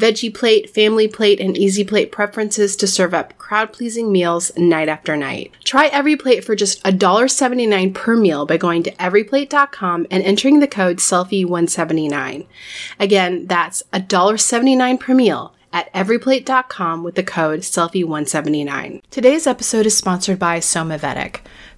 veggie plate, family plate, and easy plate preferences to serve up crowd pleasing meals night after night. Try EveryPlate for just $1.79 per meal by going to everyplate.com and entering the code SELFIE179. Again, that's $1.79 per meal at everyplate.com with the code SELFIE179. Today's episode is sponsored by Somavedic.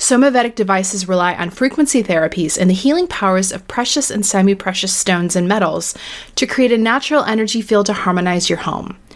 Somavedic devices rely on frequency therapies and the healing powers of precious and semi precious stones and metals to create a natural energy field to harmonize your home.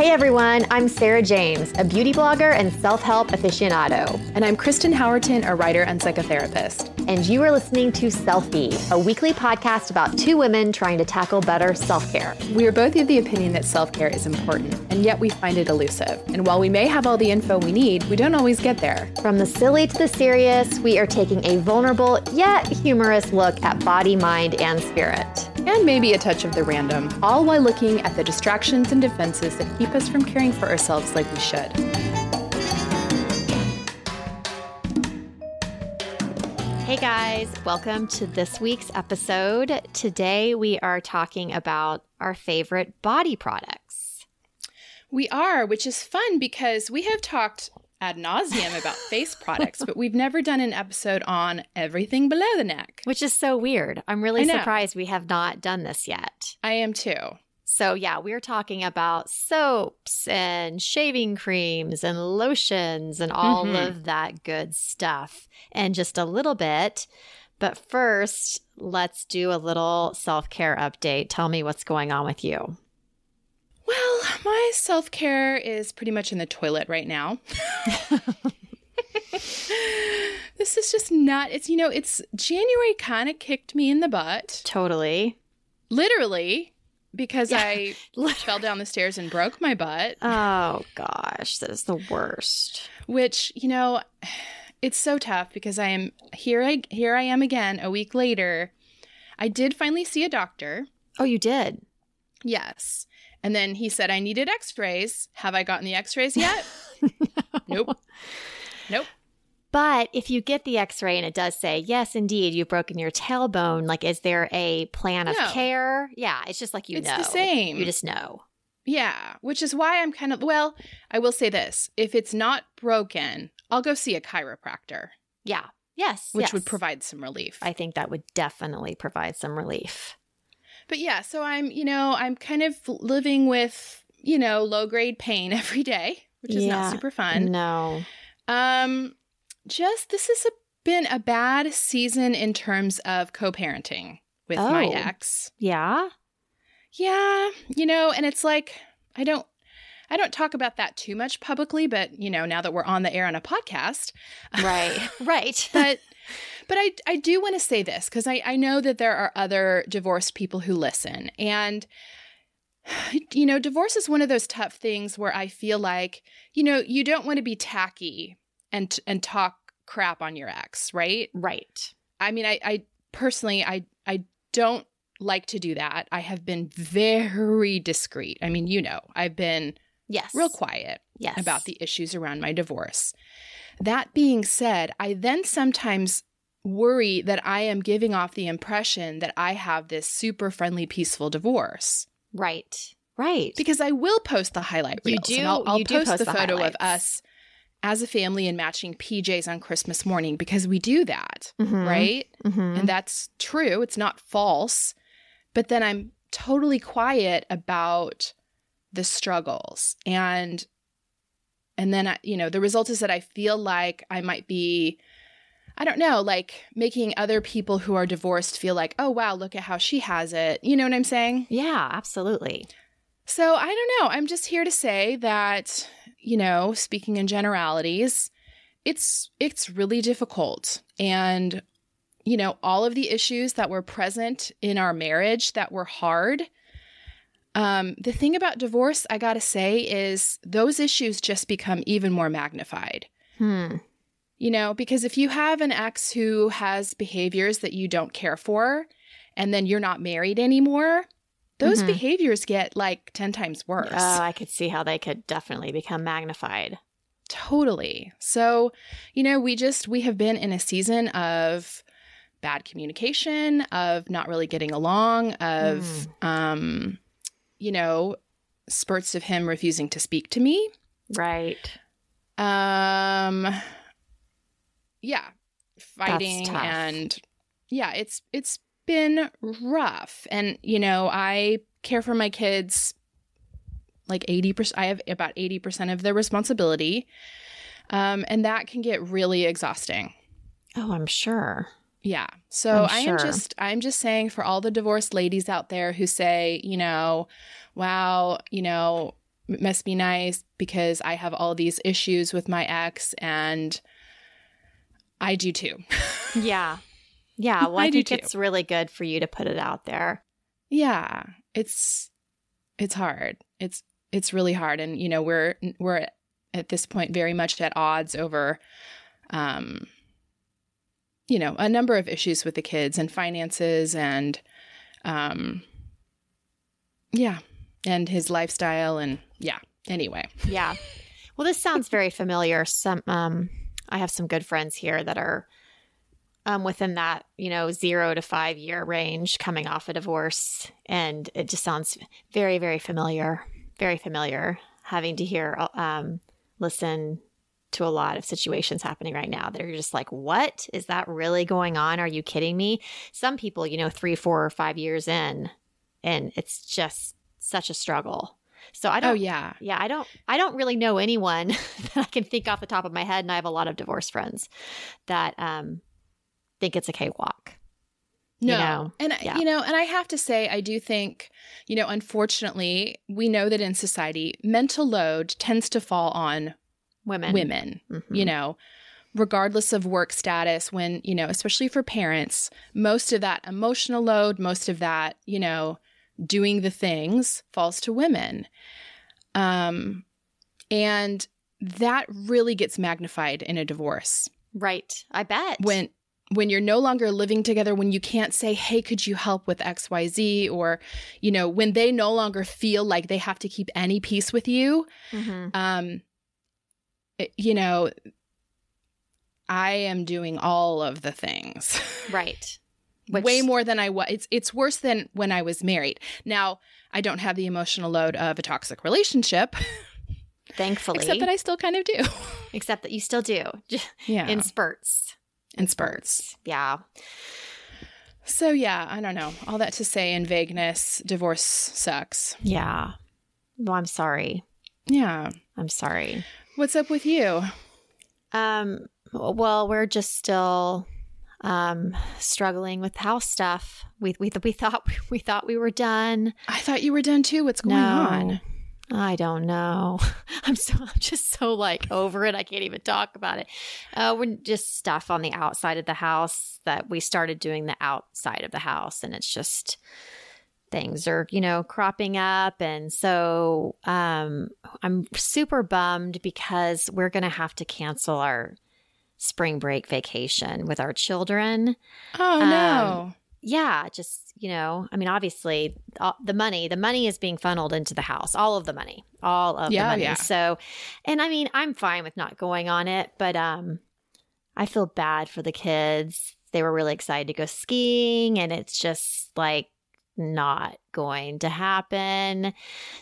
Hey everyone, I'm Sarah James, a beauty blogger and self help aficionado. And I'm Kristen Howerton, a writer and psychotherapist. And you are listening to Selfie, a weekly podcast about two women trying to tackle better self care. We are both of the opinion that self care is important, and yet we find it elusive. And while we may have all the info we need, we don't always get there. From the silly to the serious, we are taking a vulnerable yet humorous look at body, mind, and spirit. And maybe a touch of the random, all while looking at the distractions and defenses that keep us from caring for ourselves like we should. Hey guys, welcome to this week's episode. Today we are talking about our favorite body products. We are, which is fun because we have talked ad nauseum about face products, but we've never done an episode on everything below the neck. Which is so weird. I'm really surprised we have not done this yet. I am too. So, yeah, we're talking about soaps and shaving creams and lotions and all mm-hmm. of that good stuff and just a little bit. But first, let's do a little self care update. Tell me what's going on with you. Well, my self care is pretty much in the toilet right now. this is just not, it's, you know, it's January kind of kicked me in the butt. Totally. Literally because yeah. I fell down the stairs and broke my butt. Oh gosh, that is the worst. Which, you know, it's so tough because I am here I here I am again a week later. I did finally see a doctor. Oh, you did? Yes. And then he said I needed x-rays. Have I gotten the x-rays yet? nope. Nope. But if you get the x ray and it does say, yes, indeed, you've broken your tailbone, like, is there a plan of No. care? Yeah, it's just like you It's know. It's the same. You just know. Yeah, which is why I'm kind of well, I will say this. If it's not broken, I'll go see a chiropractor, Yeah. Yes. which yes. would provide some relief. I think that would definitely provide some relief. But yeah, so I'm, you know, I'm kind of living with, you know, low grade pain every day, which is Yeah. not super fun. No. Um just this has been a bad season in terms of co-parenting with my Oh. ex. Yeah. Yeah, you know, and it's like I don't I don't talk about that too much publicly, but you know, now that we're on the air on a podcast, Right. right. but but I I do want to say this because I I know that there are other divorced people who listen and you know divorce is one of those tough things where I feel like you know you don't want to be tacky and and talk crap on your ex right right. I mean I I personally I I don't like to do that I have been very discreet I mean you know I've been Yes. real quiet Yes. about the issues around my divorce. That being said, I then sometimes worry that I am giving off the impression that I have this super friendly, peaceful divorce Right. Right. because I will post the highlight reels. You do- I'll, I'll you do post, post the the photo of us as a family and matching PJs on Christmas morning because we do that, Mhm. right? Mhm. And that's true. It's not false. But then I'm totally quiet about the struggles. And and then I, you know, the result is that I feel like I might be I don't know, like making other people who are divorced feel like, "Oh wow, look at how she has it." You know what I'm saying? Yeah, absolutely. So, I don't know. I'm just here to say that, you know, speaking in generalities, it's it's really difficult. And you know, all of the issues that were present in our marriage that were hard. Um, the thing about divorce, I got to say is those issues just become even more magnified. Hmm. You know, because if you have an ex who has behaviors that you don't care for and then you're not married anymore, those Mhm. behaviors get like 10 times worse. Oh, I could see how they could definitely become magnified. Totally. So, you know, we just we have been in a season of bad communication, of not really getting along, of um you know, spurts of him refusing to speak to me. Right. Um yeah, fighting and yeah, it's it's been rough. And you know, I care for my kids like 80% I have about 80% of their responsibility. Um and that can get really exhausting. Oh, I'm sure. Yeah. So I'm I am sure. just I'm just saying for all the divorced ladies out there who say, you know, wow, you know, it must be nice because I have all these issues with my ex and I do too. Yeah. Yeah. Well, I, I think too. it's really good for you to put it out there. yeah. It's it's hard. It's it's really hard and you know, we're we're at this point very much at odds over um you know, a number of issues with the kids and finances and um yeah, and his lifestyle and yeah. Anyway. Yeah. Well, this sounds very familiar. Some um I have some good friends here that are um within that, you know, 0 to 5 year range coming off a divorce and it just sounds very very familiar. Very familiar having to hear um listen to a lot of situations happening right now that are just like, what is that really going on? Are you kidding me? Some people, you know, three, four, or five years in, and it's just such a struggle. So I don't, Oh yeah. yeah, I don't I don't really know anyone that I can think off the top of my head and I have a lot of divorced friends that um think it's a cakewalk. No. you know? and Yeah. you know, and I have to say I do think, you know, unfortunately, we know that in society mental load tends to fall on Women. women, Mhm. you know, regardless of work status when, you know, especially for parents, most of that emotional load, most of that, you know, doing the things falls to women. Um and that really gets magnified in a divorce Right. I bet. when when you're no longer living together when you can't say hey could you help with xyz or you know when they no longer feel like they have to keep any peace with you Mhm. um it- you know I am doing all of the things. Right. Way more than I was. It's it's worse than when I was married. Now, I don't have the emotional load of a toxic relationship. Thankfully. Except that I still kind of do. Except that you still do. Yeah. In spurts. In spurts. Yeah. So yeah, I don't know. All that to say in vagueness, divorce sucks. Yeah. Well, I'm sorry. Yeah. I'm sorry. What's up with you? Um well, we're just still um struggling with house stuff. We we we thought we thought we were done. I thought you were done too. What's going No. on? I don't know. I'm so I'm just so like over it. I can't even talk about it. Uh, we're just stuff on the outside of the house that we started doing the outside of the house, and it's just things are you know cropping up, and so um, I'm super bummed because we're gonna have to cancel our spring break vacation with our children Oh Um, no. Yeah just you know i mean obviously all, the money the money is being funneled into the house all of the money all of Yeah, the money. yeah. so and i mean i'm fine with not going on it but um i feel bad for the kids. They were really excited to go skiing and it's just like not going to happen.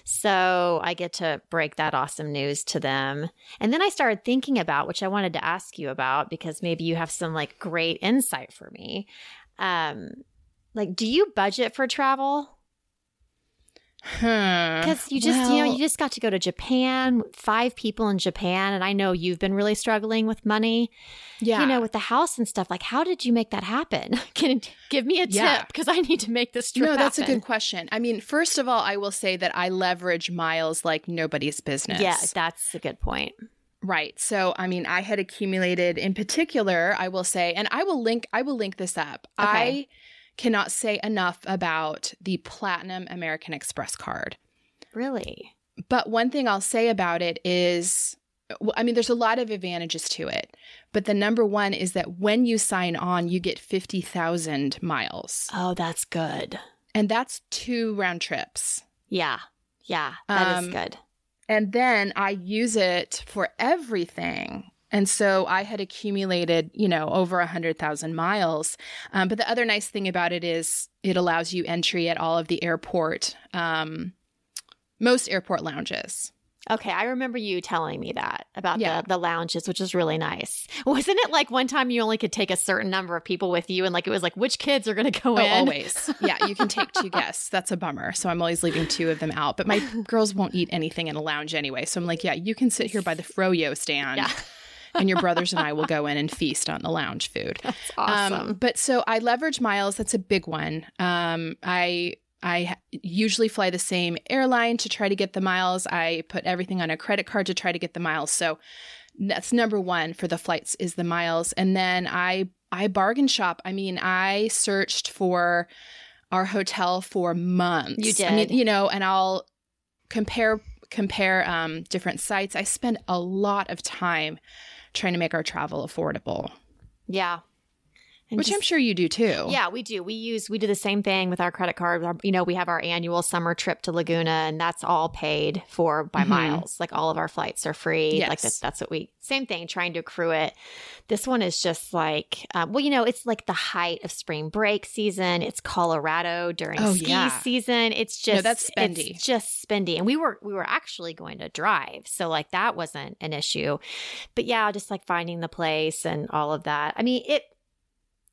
So i get to break that awesome news to them. And then i started thinking about which i wanted to ask you about because maybe you have some like great insight for me. Um like do you budget for travel hmm. because you just you know you just got to go to japan five people in japan and i know you've been really struggling with money yeah. you know with the house and stuff like how did you make that happen can give me a Yeah. tip because i need to make this trip no, that's a good question. I mean, first of all, I will say that I leverage miles like nobody's business. yeah that's a good point Right. So, I mean, I had accumulated in particular, I will say, and I will link I will link this up. Okay. I cannot say enough about the Platinum American Express card. really But one thing I'll say about it is I mean, there's a lot of advantages to it. But the number one is that when you sign on, you get 50,000 miles. oh that's good And that's two round trips. yeah yeah that is Um, good And then I use it for everything. And so I had accumulated, you know, over a 100,000 miles. Um, but the other nice thing about it is it allows you entry at all of the airport, um, most airport lounges. Okay, I remember you telling me that about Yeah. the, the lounges, which is really nice. Wasn't it like one time you only could take a certain number of people with you, and like it was like which kids are going to go Oh, in? always. Yeah, you can take two guests. That's a bummer. So I'm always leaving two of them out. But my girls won't eat anything in a lounge anyway. So I'm like, yeah, you can sit here by the froyo stand. Yeah. And your brothers and I will go in and feast on the lounge food. That's awesome. Um, but so I leverage miles. That's a big one. Um, I I usually fly the same airline to try to get the miles. I put everything on a credit card to try to get the miles. So that's number one for the flights is the miles. And then I I bargain shop. I mean, I searched for our hotel for months. You did, I mean, you know, and I'll compare compare um, different sites. I spend a lot of time trying to make our travel affordable, yeah. And which I'm sure you do too. Yeah, we do. We use we do the same thing with our credit card. Our- You know, we have our annual summer trip to Laguna, and that's all paid for by Mhm. miles. Like all of our flights are free. Like that's that's what we same thing. Trying to accrue it. This one is just like, um, well, you know, it's like the height of spring break season. It's Colorado during Oh, ski yeah. season. It's just that's spendy. It's just spendy, and we were we were actually going to drive, so like that wasn't an issue. But yeah, just like finding the place and all of that. I mean, it.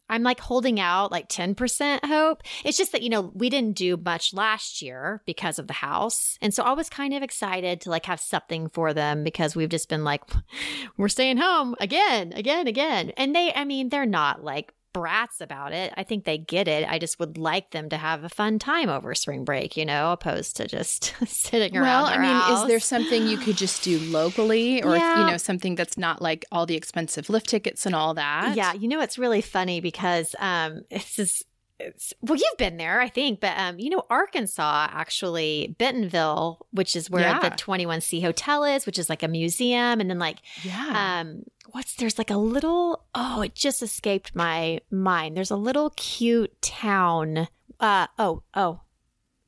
I'm like holding out like 10% hope. It's just that, you know, we didn't do much last year because of the house. And so I was kind of excited to like have something for them because we've just been like, we're staying home again, again, again. And they, I mean, they're not like brats about it. I think they get it. I just would like them to have a fun time over spring break, you know, opposed to just sitting around. Well, I mean, is there something you could just do locally or, Yeah. you know, something that's not like all the expensive lift tickets and all that? Yeah, you know it's really funny because um it's just it's, well, you've been there, I think, but um, you know, Arkansas actually, Bentonville, which is where Yeah. the Twenty One C Hotel is, which is like a museum, and then like Yeah. um, what's there's like a little oh, it just escaped my mind. There's a little cute town. Uh oh oh,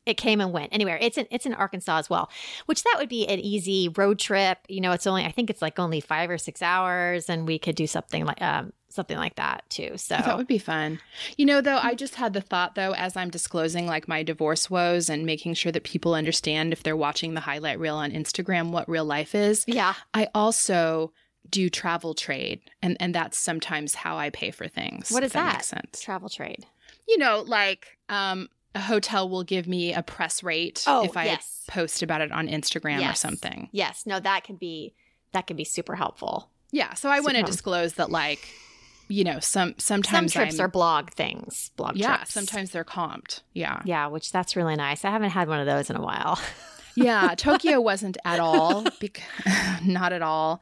it came and went. Anywhere, it's in it's in Arkansas as well, which that would be an easy road trip. You know, it's only I think it's like only five or six hours, and we could do something like um something like that too. So that would be fun. You know, though, I just had the thought though, as I'm disclosing like my divorce woes and making sure that people understand if they're watching the highlight reel on Instagram what real life is. yeah, I also do travel trade, and and that's sometimes how I pay for things. What is that? Sense. travel trade. You know, like um, a hotel will give me a press rate Oh, if I yes. post about it on Instagram or something. Yes, no, that can be that can be super helpful. Yeah, so I want to disclose that, like, you know, some Some sometimes trips I'm, are blog things, blog yeah, trips. sometimes they're comped. Yeah, Yeah, which that's really nice. I haven't had one of those in a while. yeah. Tokyo wasn't at all, bec- not at all.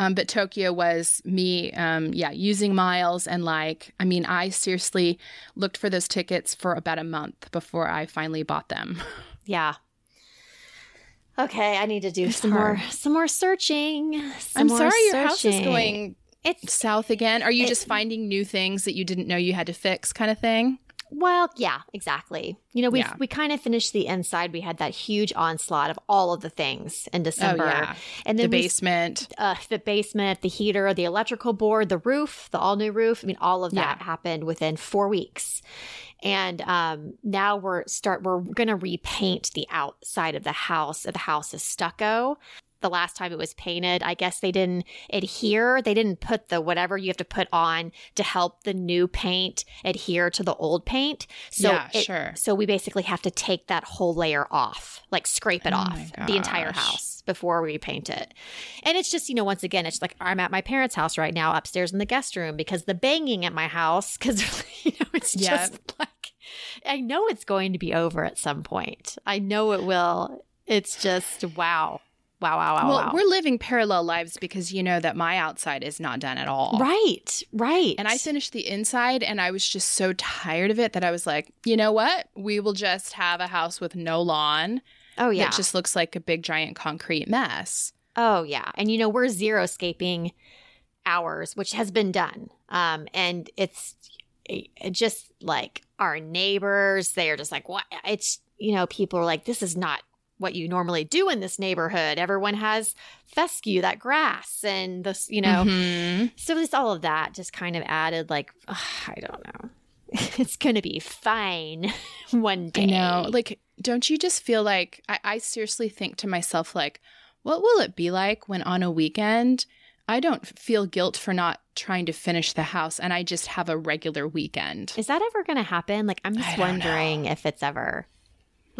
Um, but Tokyo was me, um, yeah, using miles and like, I mean, I seriously looked for those tickets for about a month before I finally bought them. yeah. Okay, I need to do It's some hard. more some more searching. some I'm more sorry, your house is going It's south again. Are you It- just finding new things that you didn't know you had to fix, kind of thing? Well, yeah, exactly. You know, we Yeah. we kind of finished the inside. We had that huge onslaught of all of the things in December, oh yeah, and the then we basement. uh, the basement, the heater, the electrical board, the roof, the all new roof. I mean, all of that Yeah. happened within four weeks. And um, now we're start we're gonna repaint the outside of the house. The house is stucco. The last time it was painted, I guess they didn't adhere. They didn't put the whatever you have to put on to help the new paint adhere to the old paint. So Yeah, it- sure. So we basically have to take that whole layer off, like scrape it Oh off the entire house before we paint it. And it's just, you know, once again, it's like I'm at my parents' house right now, upstairs in the guest room, because the banging at my house, because, you know, it's Yeah. just like, I know it's going to be over at some point. I know it will. It's just, wow. Wow, wow, wow, well, wow. we're living parallel lives because you know that my outside is not done at all. right, right. And I finished the inside and I was just so tired of it that I was like, you know what? We will just have a house with no lawn oh, yeah. that just looks like a big giant concrete mess. Oh yeah, and you know we're zero scaping ours, which has been done, um, and it's it just like our neighbors. They are just like, what? It's you know people are like, this is not what you normally do in this neighborhood. Everyone has fescue, that grass, and this, you know. Mhm. So just all of that just kind of added like, ugh, I don't know. It's gonna be fine one day. I know. Like, don't you just feel like I, I seriously think to myself, like, what will it be like when on a weekend I don't feel guilt for not trying to finish the house and I just have a regular weekend? Is that ever going to happen? Like, I'm just wondering if it's ever.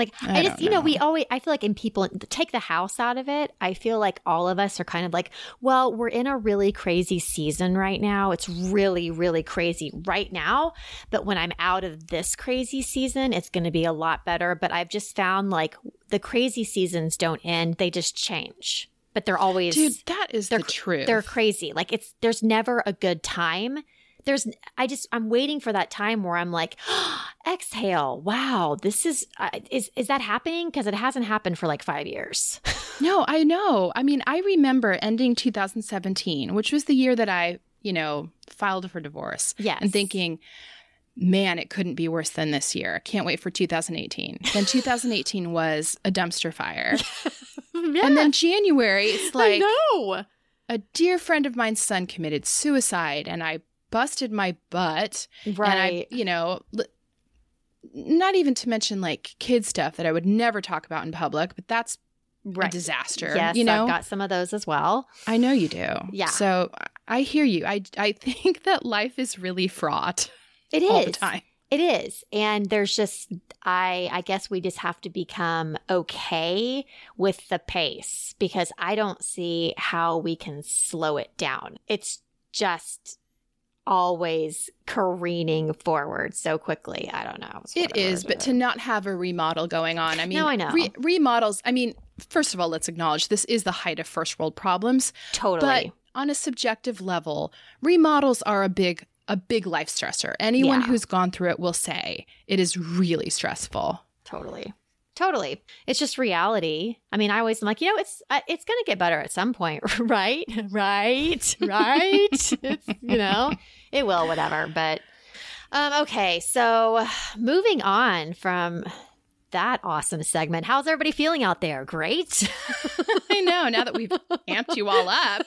Like, I, I just, you know, know. we always, I feel like in people, take the house out of it. I feel like all of us are kind of like, well, we're in a really crazy season right now. It's really, really crazy right now. But when I'm out of this crazy season, it's going to be a lot better. But I've just found like the crazy seasons don't end, they just change. But they're always Dude, that is they're the truth. they're crazy. Like it's there's never a good time. There's I just I'm waiting for that time where I'm like, exhale. Wow, this is uh, is is that happening? Because it hasn't happened for like five years. No, I know. I mean, I remember ending 2017, which was the year that I, you know, filed for divorce. Yes. And thinking, man, it couldn't be worse than this year. I can't wait for 2018. Then 2018 was a dumpster fire. yeah, And then January, it's like no a dear friend of mine's son committed suicide and I busted my butt. Right. And I, you know, not even to mention like kid stuff that I would never talk about in public, but that's a right. disaster. Yes, you know, I've got some of those as well. I know you do. Yeah. So I hear you. I I think that life is really fraught It is all the time. It is. And there's just I I guess we just have to become okay with the pace because I don't see how we can slow it down. It's just always careening forward so quickly. I don't know. It is, but to not have a remodel going on. I mean, No, I know. re- remodels. I mean, first of all, let's acknowledge this is the height of first world problems. totally. But on a subjective level, remodels are a big a big life stressor. Anyone Yeah. who's gone through it will say it is really stressful. Totally. Totally. It's just reality. I mean, I always am like, you know, it's uh, it's going to get better at some point, right? Right? Right? it's, you know, it will whatever, but um okay, so moving on from that awesome segment. How's everybody feeling out there? Great. I know. Now that we've amped you all up.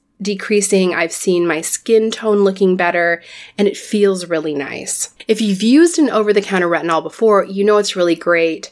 decreasing. I've seen my skin tone looking better and it feels really nice. If you've used an over the counter retinol before, you know it's really great,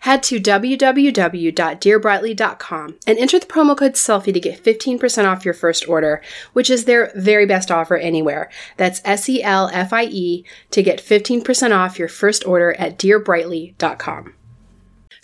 Head to www.dearbrightly.com and enter the promo code SELFIE to get 15% off your first order, which is their very best offer anywhere. That's S E L F I E to get 15% off your first order at dearbrightly.com.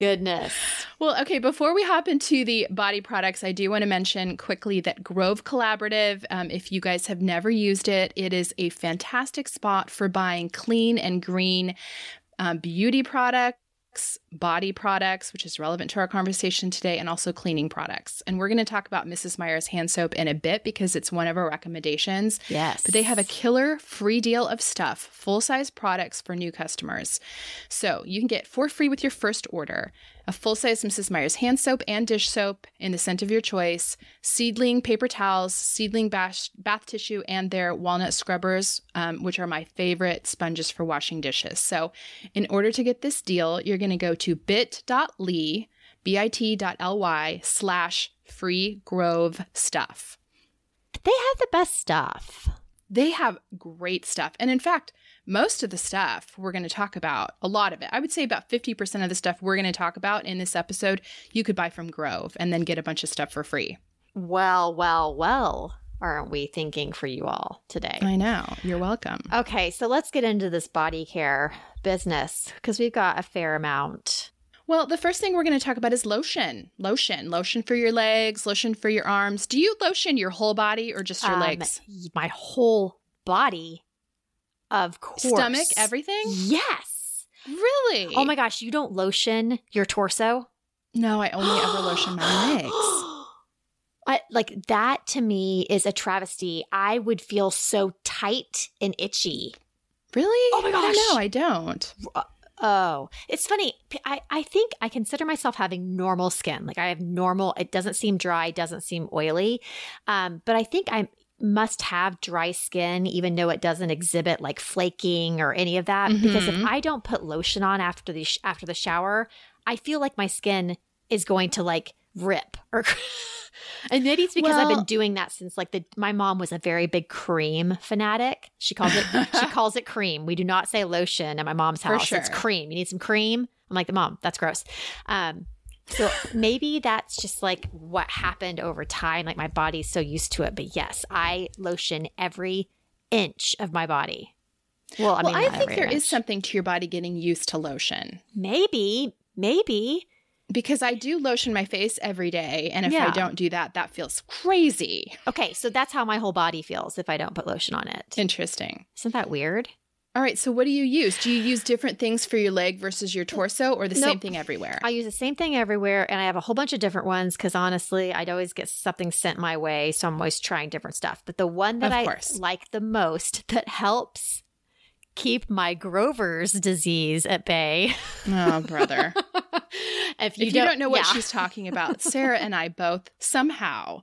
Goodness. Well, okay, before we hop into the body products, I do want to mention quickly that Grove Collaborative, um, if you guys have never used it, it is a fantastic spot for buying clean and green um, beauty products body products, which is relevant to our conversation today, and also cleaning products. And we're going to talk about Mrs. Meyer's hand soap in a bit because it's one of our recommendations. Yes. But they have a killer free deal of stuff, full size products for new customers. So you can get for free with your first order a full size Mrs. Meyer's hand soap and dish soap in the scent of your choice, seedling paper towels, seedling bath, bath tissue, and their walnut scrubbers, um, which are my favorite sponges for washing dishes. So, in order to get this deal, you're going to go to bit.ly, bit.ly slash free grove stuff. They have the best stuff. They have great stuff. And in fact, most of the stuff we're going to talk about, a lot of it, I would say about 50% of the stuff we're going to talk about in this episode, you could buy from Grove and then get a bunch of stuff for free. Well, well, well, aren't we thinking for you all today? I know. You're welcome. Okay, so let's get into this body care business because we've got a fair amount. Well, the first thing we're going to talk about is lotion. Lotion. Lotion for your legs, lotion for your arms. Do you lotion your whole body or just your Um, legs? My whole body, of course. Stomach, everything? Yes. Really? Oh my gosh, you don't lotion your torso? No, I only ever lotion my legs. I, like that to me is a travesty. I would feel so tight and itchy. Really? Oh my don't gosh. know. I don't. Oh, it's funny. I, I think I consider myself having normal skin. Like I have normal, it doesn't seem dry, doesn't seem oily. Um, but I think I must have dry skin, even though it doesn't exhibit like flaking or any of that. Because if Mhm. I don't put lotion on after the, sh- after the shower, I feel like my skin is going to like rip or. And maybe it's because I've been doing that since like the my mom was a very big cream fanatic. She calls it she calls it cream. We do not say lotion at my mom's house. It's cream. You need some cream. I'm like, the mom, that's gross. Um, so maybe that's just like what happened over time. Like my body's so used to it. But yes, I lotion every inch of my body. Well, I well, mean, I think there is inch. something to your body getting used to lotion Maybe, maybe. because I do lotion my face every day. And if I don't do that, that feels crazy. Okay, so that's how my whole body feels if I don't put lotion on it. Interesting. Isn't that weird? All right. So, what do you use? Do you use different things for your leg versus your torso or the same thing everywhere? I use the same thing everywhere, and I have a whole bunch of different ones because honestly, I'd always get something sent my way, so I'm always trying different stuff. But the one that I like the most that helps keep my Grover's disease at bay. oh, brother. if you, if you don't, know what yeah. she's talking about, Sarah and I both somehow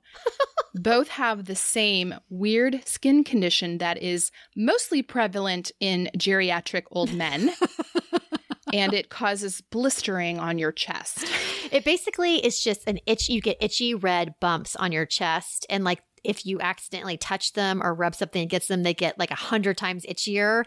both have the same weird skin condition that is mostly prevalent in geriatric old men. and it causes blistering on your chest. It basically is just an itch. You get itchy red bumps on your chest, and like if you accidentally touch them or rub something against them, they get like a hundred times itchier.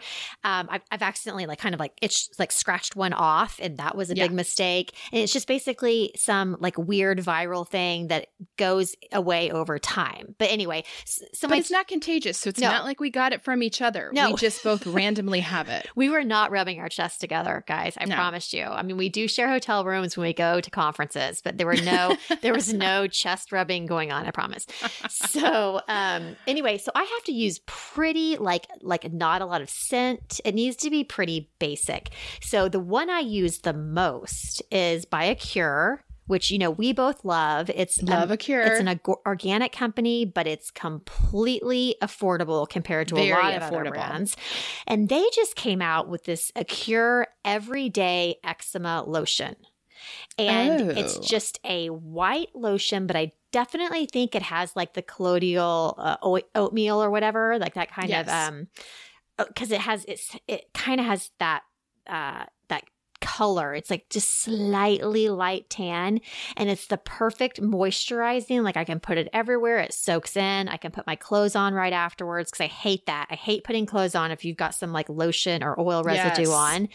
Um, I've, I've accidentally like kind of like itched, like scratched one off, and that was a Yeah. big mistake. And it's just basically some like weird viral thing that goes away over time. But anyway, so But it's not contagious, so it's No. not like we got it from each other. No. We just both randomly have it. We were not rubbing our chests together, guys. I No. promised you. I mean, we do share hotel rooms when we go to conferences, but there were no there was no chest rubbing going on, I promise. So, um anyway, so I have to use pretty like like not a lot of scent. It needs to be pretty basic. So, the one I use the most is by Acure, which you know we both love. It's um, Love Acure. it's an org- organic company, but it's completely affordable compared to a lot of other affordable. brands. And they just came out with this Acure Everyday Eczema Lotion. And it's Oh. just a white lotion, but I definitely think it has like the colloidal uh, oatmeal or whatever, like that kind of um because it has it's it kind of has that uh that color. It's like just slightly light tan and it's the perfect moisturizing. Like I can put it everywhere. It soaks in. I can put my clothes on right afterwards because I hate that. I hate putting clothes on if you've got some like lotion or oil residue Yes. on.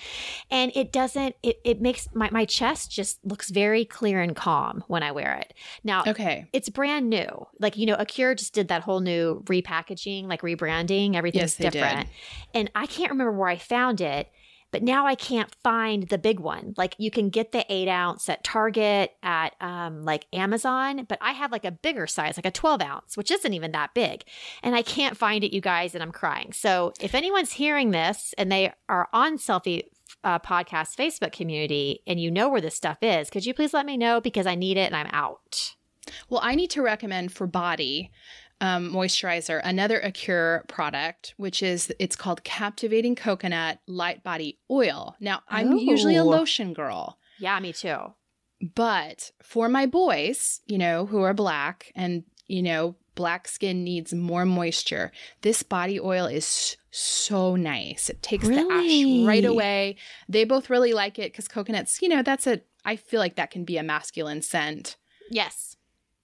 And it doesn't, it, it makes my, my chest just looks very clear and calm when I wear it. Now, Okay. it's brand new. Like, you know, Acure just did that whole new repackaging, like rebranding. Everything's Yes, they did. different. And I can't remember where I found it, but now I can't find the big one. Like you can get the eight ounce at Target, at um, like Amazon, but I have like a bigger size, like a 12 ounce, which isn't even that big. And I can't find it, you guys, and I'm crying. So if anyone's hearing this and they are on Selfie uh, Podcast Facebook community and you know where this stuff is, could you please let me know because I need it and I'm out. Well, I need to recommend for body um, moisturizer another Acure product, which is it's called Captivating Coconut Light Body Oil. Now, I'm usually a Oh. lotion girl, Yeah, me too. but for my boys, you know, who are black and you know, black skin needs more moisture. This body oil is so nice. It takes the Really? ash right away. They both really like it because coconuts, you know, that's a. I feel like that can be a masculine scent. Yes.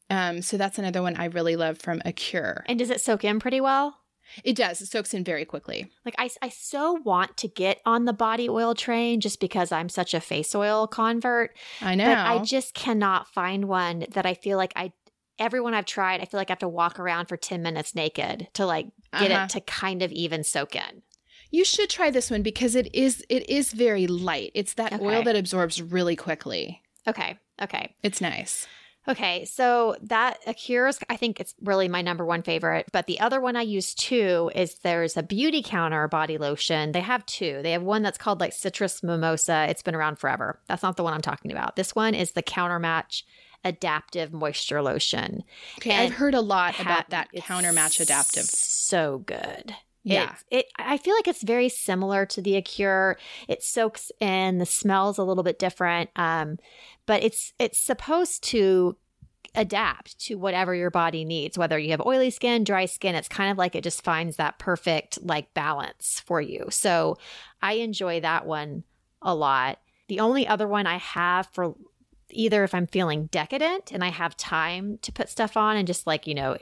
Um, so that's another one I really love from Acure. And does it soak in pretty well? It does. It soaks in very quickly. Like I, I so want to get on the body oil train just because I'm such a face oil convert. I know. But I just cannot find one that I feel like I everyone I've tried, I feel like I have to walk around for 10 minutes naked to like get Uh-huh. it to kind of even soak in. you should try this one because it is it is very light. It's that oil that absorbs really quickly. Okay. Okay. It's nice. Okay, so that Acures, I think it's really my number one favorite. But the other one I use too is there's a Beautycounter body lotion. They have two. They have one that's called like Citrus Mimosa. It's been around forever. That's not the one I'm talking about. This one is the Counter Match Adaptive Moisture Lotion. Okay, And I've heard a lot Ha- about that counter match adaptive. So good. Yeah. It's- it. I feel like it's very similar to the Acure. It soaks in. The smell's a little bit different, um, but it's it's supposed to adapt to whatever your body needs. Whether you have oily skin, dry skin, it's kind of like it just finds that perfect like balance for you. So I enjoy that one a lot. The only other one I have for either if I'm feeling decadent and I have time to put stuff on and just like, you know,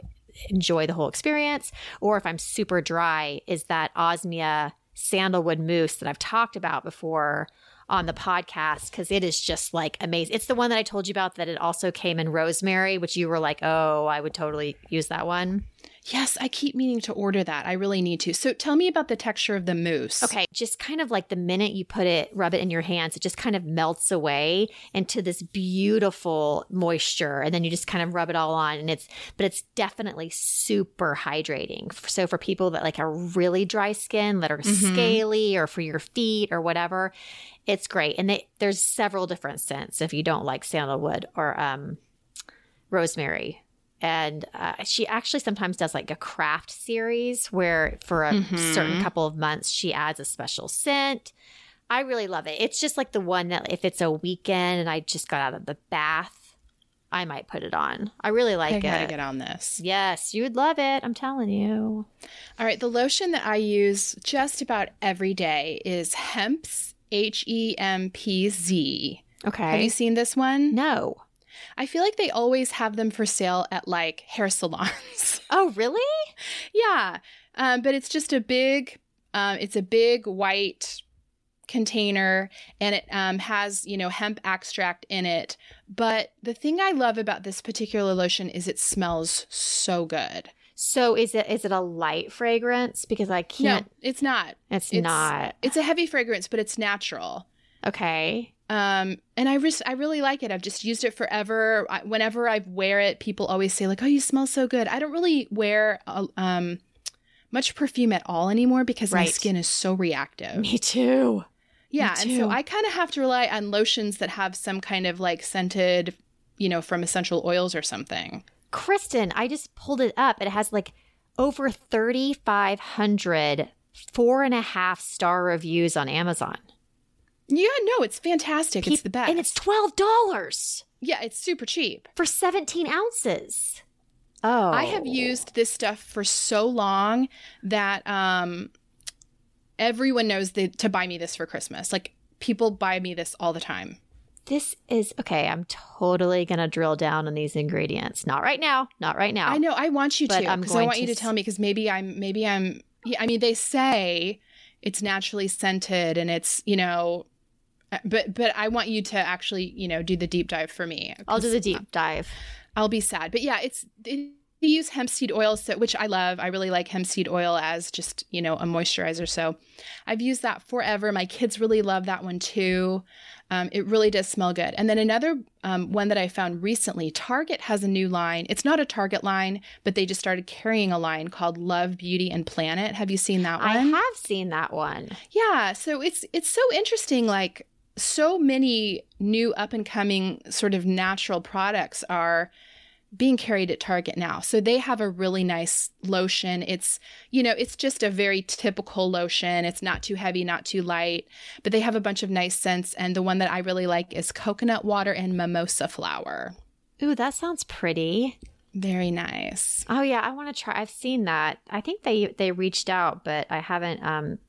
enjoy the whole experience, or if I'm super dry, is that Osmia sandalwood mousse that I've talked about before on the podcast because it is just like amazing. It's the one that I told you about that it also came in rosemary, which you were like, oh, I would totally use that one. Yes, I keep meaning to order that. I really need to. So tell me about the texture of the mousse. Okay, just kind of like the minute you put it, rub it in your hands, it just kind of melts away into this beautiful moisture, and then you just kind of rub it all on, and it's, but it's definitely super hydrating. So for people that like a really dry skin, that are Mhm. scaly, or for your feet or whatever, it's great. And they, there's several different scents if you don't like sandalwood or um, rosemary. And uh, she actually sometimes does like a craft series where for a Mhm. certain couple of months she adds a special scent. I really love it. It's just like the one that if it's a weekend and I just got out of the bath, I might put it on. I really like I like gotta it. get on this. Yes, you would love it. I'm telling you. All right, the lotion that I use just about every day is Hempz H E M P Z. Okay. Have you seen this one? no. I feel like they always have them for sale at like hair salons. Oh, really? yeah, um, but it's just a big, um, it's a big white container, and it um, has you know hemp extract in it. But the thing I love about this particular lotion is it smells so good. So is it is it a light fragrance? Because I can't. No, it's not. it's, it's- not. It's a heavy fragrance, but it's natural. Okay. Um, and I just I really like it. I've just used it forever. I, whenever I wear it, people always say like, "Oh, you smell so good." I don't really wear um much perfume at all anymore because my skin is so reactive. Me too. Yeah, Me and so. I kind of have to rely on lotions that have some kind of like scented, you know, from essential oils or something. Kristen, I just pulled it up. It has like over 3,500 four and a half star reviews on Amazon. Yeah, no, it's fantastic. it's the best. And it's $12 yeah, it's super cheap. for 17 ounces. Oh. I have used this stuff for so long that um everyone knows they, to buy me this for Christmas. Like people buy me this all the time. This is okay. I'm totally going to drill down on these ingredients. Not right now. Not right now. I know I want you But to I'm because I want to you to s- tell me because maybe I'm maybe I'm yeah, I mean they say it's naturally scented and it's, you know, but but I want you to actually, you know, do the deep dive for me. I'll do the deep dive. I'll be sad. But yeah, it's it, they use hemp seed oil, so, which I love. I really like hemp seed oil as just you know a moisturizer. So I've used that forever. My kids really love that one too. Um, it really does smell good. And then another um, one that I found recently, Target has a new line. It's not a Target line, but they just started carrying a line called Love, Beauty, and Planet. Have you seen that one? I have seen that one. Yeah, so it's it's so interesting like so many new up and coming sort of natural products are being carried at Target now. So they have a really nice lotion. It's, you know, it's just a very typical lotion. It's not too heavy, not too light, but they have a bunch of nice scents and the one that I really like is coconut water and mimosa flower. Ooh, that sounds pretty. Very nice. Oh yeah, I want to try. I've seen that. I think they they reached out, but I haven't um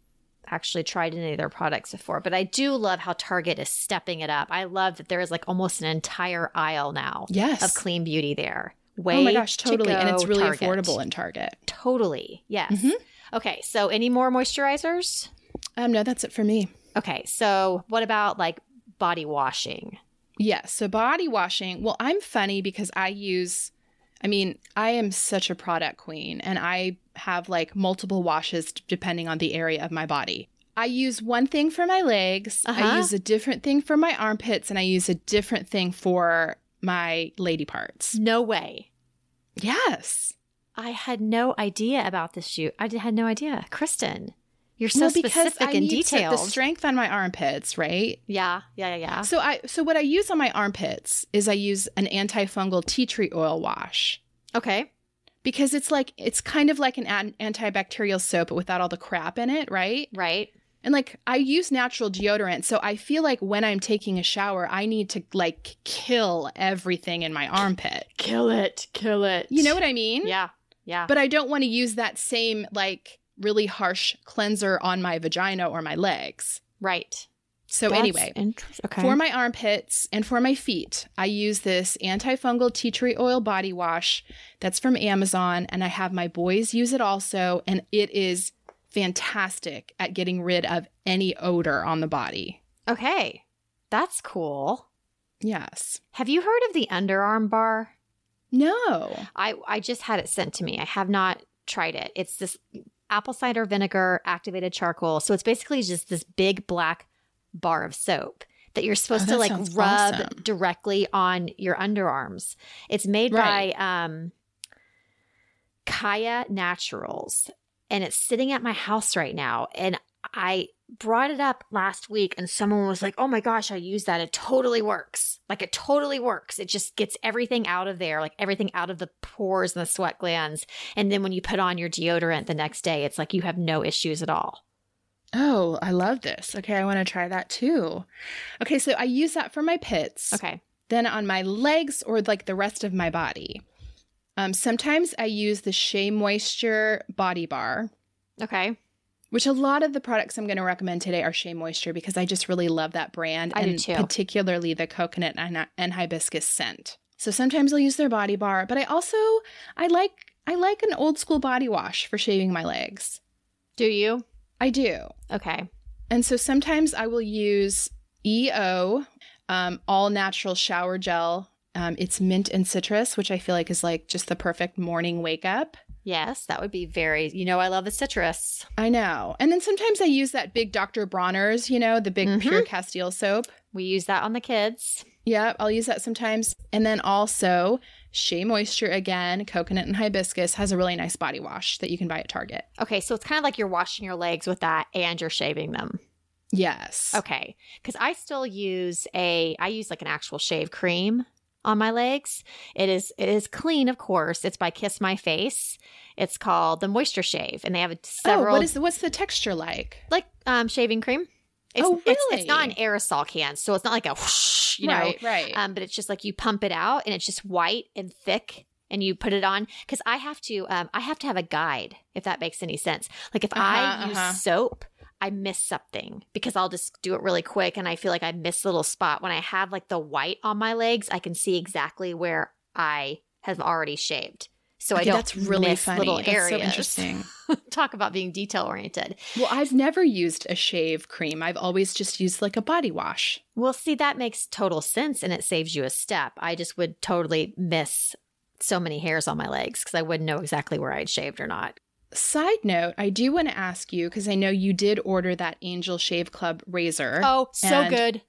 actually tried any of their products before. But I do love how Target is stepping it up. I love that there is like almost an entire aisle now Yes. of clean beauty there, Way oh my gosh, to totally. And it's really Target. affordable in Target. Totally. Yes. Mhm. Okay. So, any more moisturizers? Um, no, that's it for me. Okay. So, what about like body washing? Yes. So body washing. Well, I'm funny because I use, I mean, I am such a product queen and I have like multiple washes depending on the area of my body. I use one thing for my legs, Uh-huh. I use a different thing for my armpits, and I use a different thing for my lady parts. No way. Yes. I had no idea about this shoot. I had no idea. Kristen, you're so because specific I and need to- the strength on my armpits, right? yeah. Yeah. Yeah. Yeah. So I so what I use on my armpits is I use an antifungal tea tree oil wash. Okay. because it's like it's kind of like an an- antibacterial soap but without all the crap in it right Right. and like i use natural deodorant so i feel like when i'm taking a shower i need to like kill everything in my armpit Kill it. Kill it. you know what i mean Yeah. Yeah. but i don't want to use that same like really harsh cleanser on my vagina or my legs right. so That's anyway okay. For my armpits and for my feet, I use this antifungal tea tree oil body wash that's from Amazon, and I have my boys use it also, and it is fantastic at getting rid of any odor on the body. okay. That's cool. Yes. Have you heard of the underarm bar? No. I I just had it sent to me. I have not tried it. It's this apple cider vinegar activated charcoal. So it's basically just this big black bar of soap that you're supposed Oh, to like rub awesome. directly on your underarms. It's made Right. by um Kaia Naturals and it's sitting at my house right now and I brought it up last week and someone was like, "Oh my gosh, I use that. It totally works. Like it totally works. It just gets everything out of there, like everything out of the pores and the sweat glands. And then when you put on your deodorant the next day, it's like you have no issues at all." Oh, I love this. Okay, I want to try that too. Okay, so I use that for my pits. Okay. Then on my legs or like the rest of my body. Um, sometimes I use the Shea Moisture Body Bar. Okay. Which a lot of the products I'm going to recommend today are Shea Moisture because I just really love that brand I do and particularly the coconut and, and hibiscus scent. So sometimes I'll use their body bar, but I also I like I like an old school body wash for shaving my legs. Do you? I do. Okay. And so sometimes I will use EO, um, all natural shower gel. Um, it's mint and citrus, which I feel like is like just the perfect morning wake up. Yes, that would be very, you know, I love the citrus. I know. And then sometimes I use that big Dr. Bronner's, you know, the big Mhm. pure Castile soap. We use that on the kids. Yeah, I'll use that sometimes. And then also Shea Moisture again, coconut and hibiscus has a really nice body wash that you can buy at Target. Okay, so it's kind of like you're washing your legs with that and you're shaving them. Yes. Okay, because I still use a, I use like an actual shave cream on my legs. It is, it is clean, of course. It's by Kiss My Face. It's called the Moisture Shave, and they have several, Oh, what is what's the texture like? like um shaving cream. It's, Oh, it's, it's not an aerosol can, so it's not like a whoosh, you know. right, right. Um, but it's just like you pump it out and it's just white and thick and you put it on because I have to um I have to have a guide if that makes any sense. Like if I Uh-huh, use uh-huh. soap, I miss something because I'll just do it really quick and I feel like I miss a little spot. When I have like the white on my legs, I can see exactly where I have already shaved. So I Okay, don't that's really miss funny. little That's areas. so interesting. Talk about being detail oriented. well, I've never used a shave cream. I've always just used like a body wash. Well, see, that makes total sense and it saves you a step. I just would totally miss so many hairs on my legs because I wouldn't know exactly where I'd shaved or not. Side note, I do want to ask you because I know you did order that Angel Shave Club razor. Oh, so good.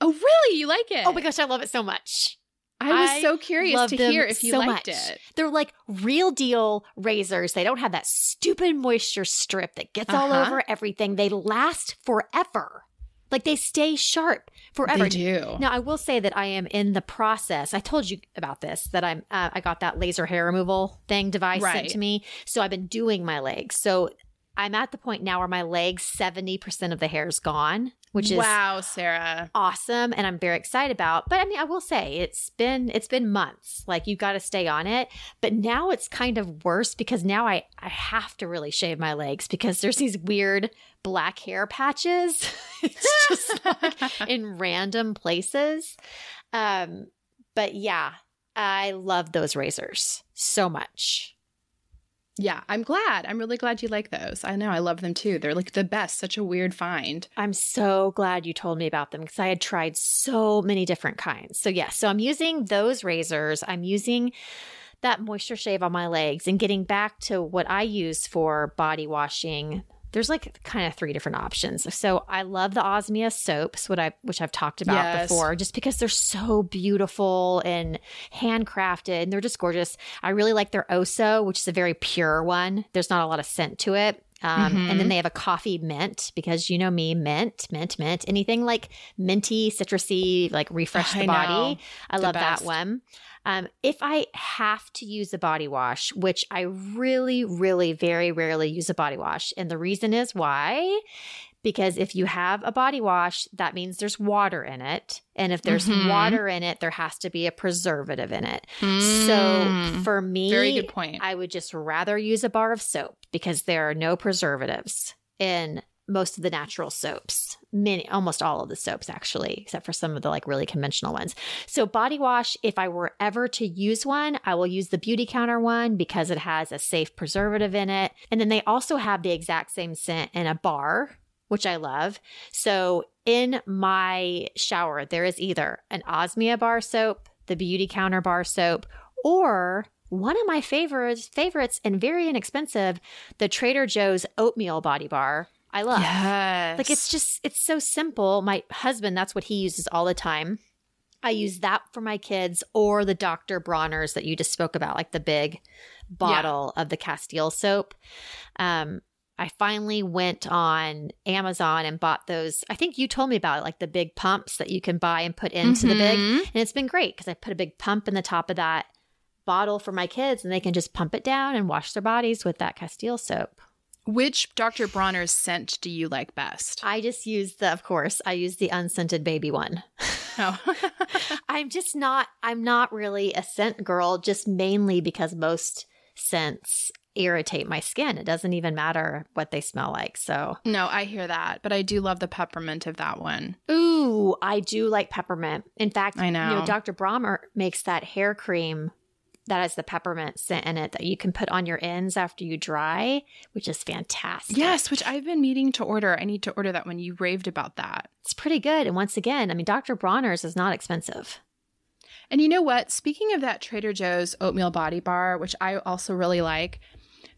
Oh, really? You like it? Oh my gosh, I love it so much. I was I so curious to hear if you so liked much. it. They're like real deal razors. They don't have that stupid moisture strip that gets all Uh-huh. over everything. They last forever. Like they stay sharp forever. They do. Now, I will say that I am in the process. I told you about this that I'm. Uh, I got that laser hair removal thing device sent to me, so I've been doing my legs. So I'm at the point now where my legs seventy percent of the hair is gone, which is wow, Sarah. awesome, and I'm very excited about. But I mean, I will say it's been it's been months. Like you've got to stay on it. But now it's kind of worse because now I I have to really shave my legs because there's these weird black hair patches. it's just like in random places. Um, but yeah, I love those razors so much. Yeah, I'm glad. I'm really glad you like those. I know I love them too. They're like the best. Such a weird find. I'm so glad you told me about them because I had tried so many different kinds. So, yeah, so I'm using those razors. I'm using that moisture shave on my legs and getting back to what I use for body washing there's like kind of three different options. So I love the Osmia soaps, what I which I've talked about yes. before, just because they're so beautiful and handcrafted and they're just gorgeous. I really like their Oso, which is a very pure one. There's not a lot of scent to it. Um, mm-hmm. And then they have a coffee mint because you know me, mint, mint, mint, anything like minty, citrusy, like refresh the I body. Know. I the love best. that one. Um, if I have to use a body wash, which I really, really very rarely use a body wash, and the reason is why because if you have a body wash, that means there's water in it. And if there's mm-hmm. water in it, there has to be a preservative in it. Mm. So for me, very good point. I would just rather use a bar of soap because there are no preservatives in most of the natural soaps many almost all of the soaps actually except for some of the like really conventional ones. So body wash if i were ever to use one i will use the Beautycounter one because it has a safe preservative in it. And then they also have the exact same scent in a bar which i love. So in my shower there is either an osmia bar soap the Beautycounter bar soap or one of my favorites favorites and very inexpensive the trader joe's oatmeal body bar I love. Yes. Like it's just it's so simple. My husband, that's what he uses all the time. I use that for my kids or the Dr. Bronner's that you just spoke about, like the big bottle yeah. of the Castile soap. Um, I finally went on Amazon and bought those. I think you told me about it, like the big pumps that you can buy and put into mm-hmm. the big. Mm-hmm. And it's been great because I put a big pump in the top of that bottle for my kids and they can just pump it down and wash their bodies with that Castile soap. Which Dr. Bronner's scent do you like best? I just use the, of course, I use the unscented baby one. Oh. I'm just not, I'm not really a scent girl, just mainly because most scents irritate my skin. It doesn't even matter what they smell like. So, no, I hear that, but I do love the peppermint of that one. Ooh, I do like peppermint. In fact, I know, you know Dr. Bronner makes that hair cream that has the peppermint scent in it that you can put on your ends after you dry, which is fantastic. Yes, which I've been meaning to order. I need to order that one. you raved about that. It's pretty good. And once again, I mean, Dr. Bronner's is not expensive. And you know what? Speaking of that Trader Joe's oatmeal body bar, which I also really like,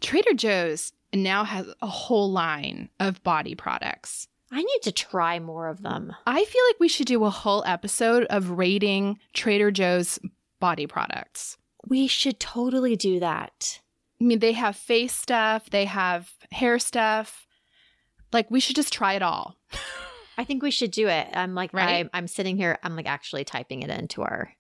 Trader Joe's now has a whole line of body products. I need to try more of them. I feel like we should do a whole episode of rating Trader Joe's body products. We should totally do that. I mean, they have face stuff, they have hair stuff. Like, we should just try it all. I think we should do it. I'm like, right? I, I'm sitting here, I'm like actually typing it into our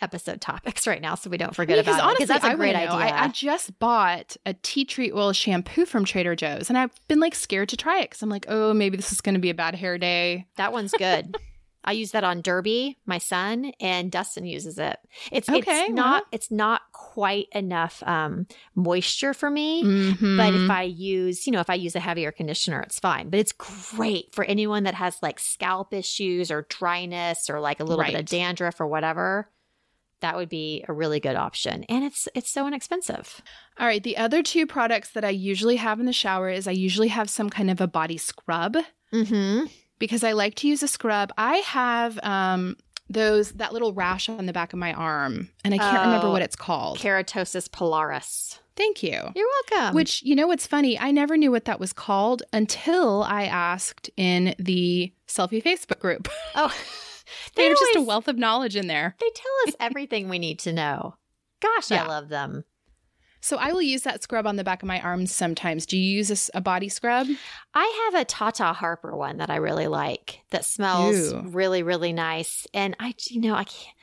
episode topics right now so we don't forget about honestly, it. Because that's a I great idea. I, I, just bought a tea tree oil shampoo from Trader Joe's and I've been like scared to try it because I'm like, oh, maybe this is going to be a bad hair day. That one's good. I use that on Derby, my son, and Dustin uses it. It's okay, it's not it's not quite enough um, moisture for me, mm-hmm. but if I use, you know, if I use a heavier conditioner, it's fine. But it's great for anyone that has like scalp issues or dryness or like a little right. bit of dandruff or whatever. That would be a really good option, and it's it's so inexpensive. All right, the other two products that I usually have in the shower is I usually have some kind of a body scrub. Mm-hmm because I like to use a scrub. I have um, those that little rash on the back of my arm, and I can't oh, remember what it's called. Keratosis pilaris. Thank you. You're welcome. Which, you know what's funny? I never knew what that was called until I asked in the selfie Facebook group. Oh, they're just a wealth of knowledge in there. They tell us everything we need to know. Gosh, yeah. I love them. So I will use that scrub on the back of my arms sometimes. Do you use a, a body scrub? I have a Tata Harper one that I really like that smells Ew. really, really nice. And I, you know, I can't,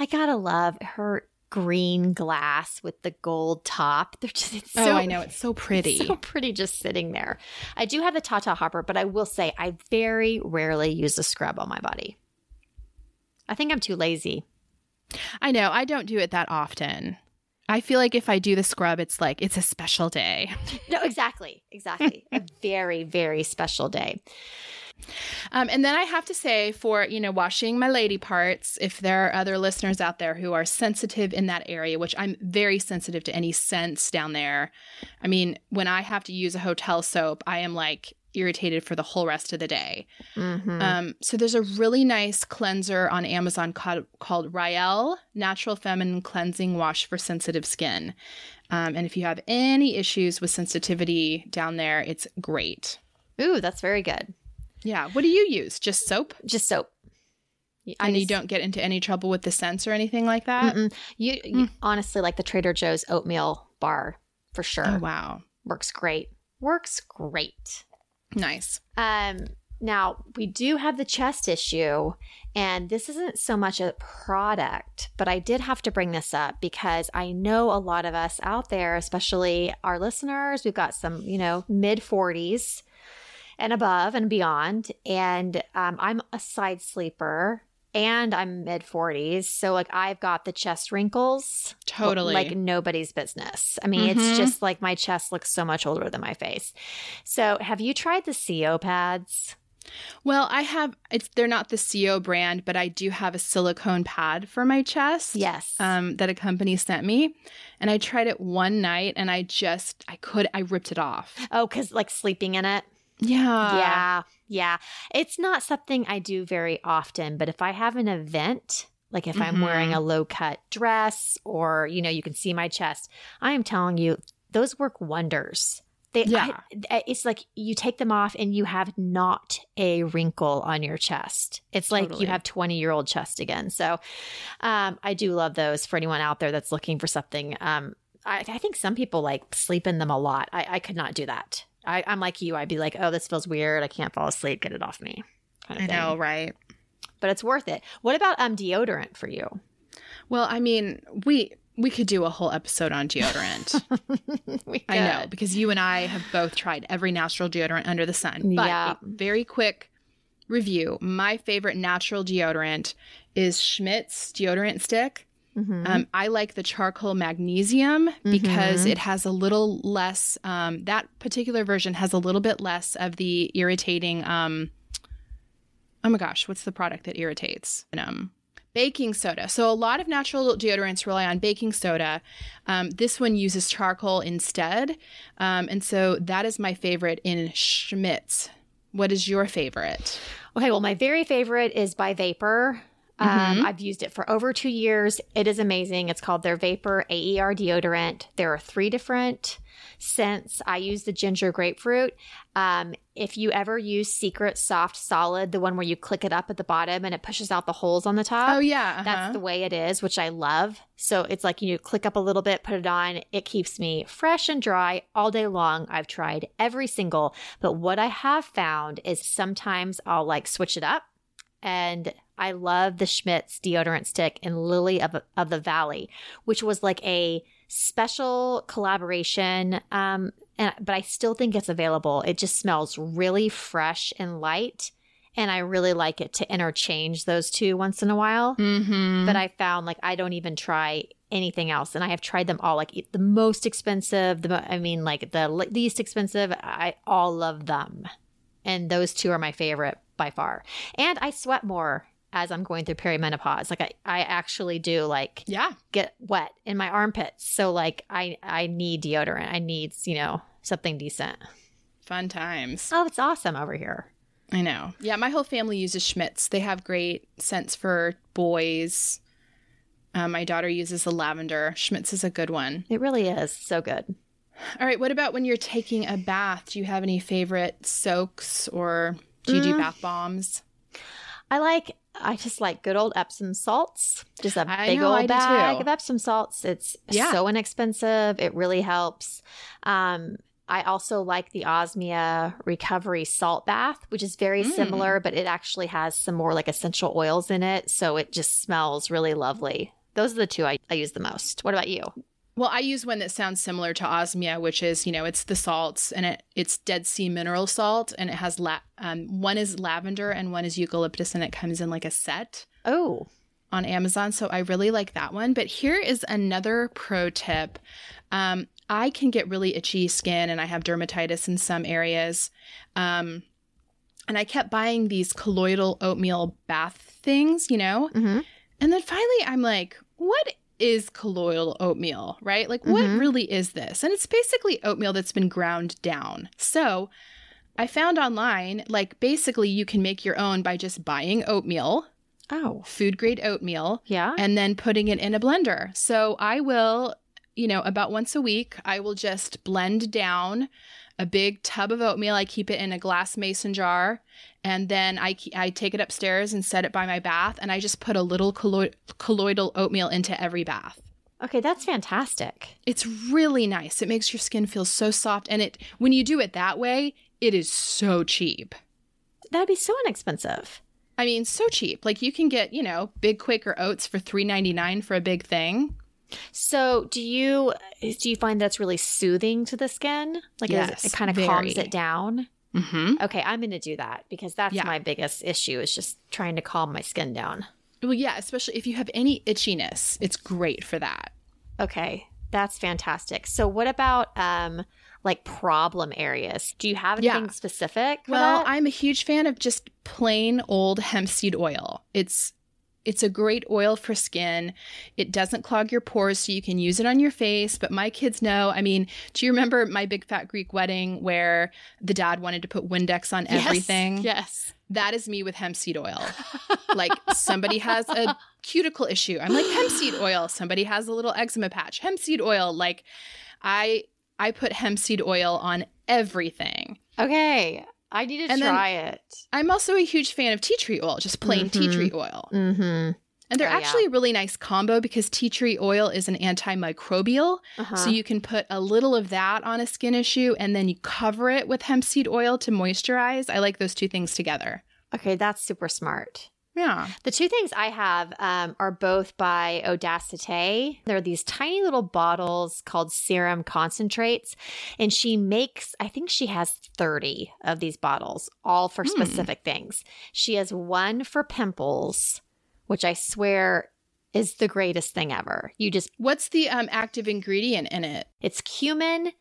I gotta love her green glass with the gold top. They're just it's oh, so, oh, I know it's so pretty, so pretty, just sitting there. I do have the Tata Harper, but I will say I very rarely use a scrub on my body. I think I'm too lazy. I know I don't do it that often. I feel like if I do the scrub, it's like it's a special day. no, exactly. Exactly. a very, very special day. Um, and then I have to say, for you know, washing my lady parts, if there are other listeners out there who are sensitive in that area, which I'm very sensitive to any scents down there. I mean, when I have to use a hotel soap, I am like irritated for the whole rest of the day. Mhm. Um, so there's a really nice cleanser on Amazon called, called Rael Natural Feminine Cleansing Wash for Sensitive Skin. Um, and if you have any issues with sensitivity down there, it's great. Ooh, that's very good. Yeah. What do you use? Just soap? Just soap. And you don't get into any trouble with the scents or anything like that? You, you honestly like the Trader Joe's oatmeal bar for sure. Oh, wow. Works great. Works great. Nice. Um, now we do have the chest issue, and this isn't so much a product, but I did have to bring this up because I know a lot of us out there, especially our listeners, we've got some, you know, mid 40s and above and beyond. And um, I'm a side sleeper and I'm mid 40s. So, like, I've got the chest wrinkles Totally. like nobody's business. I mean, it's Mhm. just like my chest looks so much older than my face. So, have you tried the SiO pads? Well, I have, it's they're not the SiO brand, but I do have a silicone pad for my chest. Yes. um, that a company sent me, and I tried it one night, and I just I could I ripped it off. oh, because like sleeping in it. Yeah, yeah. Yeah. It's not something I do very often, but if I have an event, like if I'm Mhm. wearing a low cut dress or, you know, you can see my chest, I am telling you, those work wonders. They, Yeah. I- it's like you take them off and you have not a wrinkle on your chest. It's like Totally. you have 20 year old chest again. So um, I do love those for anyone out there that's looking for something. Um, I, I think some people like sleep in them a lot. I, I could not do that. I, I'm like you. I'd be like, oh, this feels weird. I can't fall asleep. Get it off me. kind of I thing. know, right? But it's worth it. What about um deodorant for you? Well, I mean, we we could do a whole episode on deodorant. I know because you and I have both tried every natural deodorant under the sun. But Yeah. very quick review. My favorite natural deodorant is Schmidt's deodorant stick. Mhm. Um, I like the charcoal magnesium because Mhm. it has a little less. Um, that particular version has a little bit less of the irritating. Um, oh my gosh, what's the product that irritates? Um, baking soda. So a lot of natural deodorants rely on baking soda. Um, this one uses charcoal instead, um, and so that is my favorite in Schmidt's. What is your favorite? Okay, well, my very favorite is by Vapour. Um, Mhm. I've used it for over two years. It is amazing. It's called their Vapour AER deodorant. There are three different scents. I use the ginger grapefruit. Um, if you ever use Secret Soft Solid, the one where you click it up at the bottom and it pushes out the holes on the top. Oh yeah, uh-huh. That's the way it is, which I love. So it's like you click up a little bit, put it on. It keeps me fresh and dry all day long. I've tried every single, but what I have found is sometimes I'll like switch it up. And I love the Schmidt's deodorant stick in Lily of, of the Valley, which was like a special collaboration. Um, and, but I still think it's available. It just smells really fresh and light. And I really like it to interchange those two once in a while Mhm. but I found like I don't even try anything else, and I have tried them all. Like the most expensive, the mo- I mean, like the least expensive. I all love them, and those two are my favorite by far. And I sweat more as I'm going through perimenopause. Like I, I actually do like yeah. get wet in my armpits. So like I, I need deodorant. I need you know something decent. Fun times. Oh, it's awesome over here. I know. Yeah, my whole family uses Schmidt's. They have great scents for boys. Uh, my daughter uses the lavender. Schmidt's is a good one. It really is so good. All right, what about when you're taking a bath? Do you have any favorite soaks or do you do Mm. bath bombs? I like I just like good old Epsom salts. Just a I big know, old bag of Epsom salts. It's Yeah. so inexpensive. It really helps. Um, I also like the Osmia Recovery Salt Bath, which is very Mm. similar, but it actually has some more like essential oils in it. So it just smells really lovely. Those are the two I, I use the most. What about you? Well, I use one that sounds similar to osmia, which is you know it's the salts and it it's Dead Sea mineral salt and it has la- um, one is lavender and one is eucalyptus and it comes in like a set. Oh, on Amazon. So I really like that one. But here is another pro tip. Um, I can get really itchy skin and I have dermatitis in some areas. Um, And I kept buying these colloidal oatmeal bath things, you know? Mhm. And then finally I'm like, what is colloidal oatmeal, right? Like, what Mhm. really is this? And it's basically oatmeal that's been ground down. So I found online, like, basically you can make your own by just buying oatmeal, Oh, food grade oatmeal, yeah. and then putting it in a blender. So I will, you know, about once a week, I will just blend down a big tub of oatmeal. I keep it in a glass mason jar, and then I I take it upstairs and set it by my bath, and I just put a little collo- colloidal oatmeal into every bath. Okay, that's fantastic. It's really nice. It makes your skin feel so soft, and it when you do it that way, it is so cheap. That'd be so inexpensive. I mean, so cheap. Like you can get, you know, big Quaker oats for three ninety nine for a big thing. So, do you do you find that's really soothing to the skin? Like, Yes, it kind of calms it down. Mm-hmm. Okay, I'm going to do that because that's Yeah. my biggest issue is just trying to calm my skin down. Well, yeah, especially if you have any itchiness, it's great for that. Okay, that's fantastic. So, what about um like problem areas? Do you have Yeah. anything specific? for Well, that? I'm a huge fan of just plain old hemp seed oil. It's it's a great oil for skin. It doesn't clog your pores, so you can use it on your face. But my kids know. I mean, do you remember my big fat Greek wedding where the dad wanted to put Windex on Yes, everything? Yes. That is me with hemp seed oil. like somebody has a cuticle issue. I'm like hemp seed oil. Somebody has a little eczema patch. Hemp seed oil. Like I I put hemp seed oil on everything. Okay, I need to And then- try it. I'm also a huge fan of tea tree oil, just plain tea Mhm. tree oil. Mm-hmm. And they're Oh, yeah. actually a really nice combo because tea tree oil is an antimicrobial. Uh-huh. So you can put a little of that on a skin issue and then you cover it with hemp seed oil to moisturize. I like those two things together. okay, that's super smart. Yeah. The two things I have um, are both by Audacité. They're these tiny little bottles called serum concentrates. And she makes, I think she has 30 of these bottles, all for Hmm. specific things. She has one for pimples, which I swear is the greatest thing ever. You just, What's the um, active ingredient in it? it's cumin.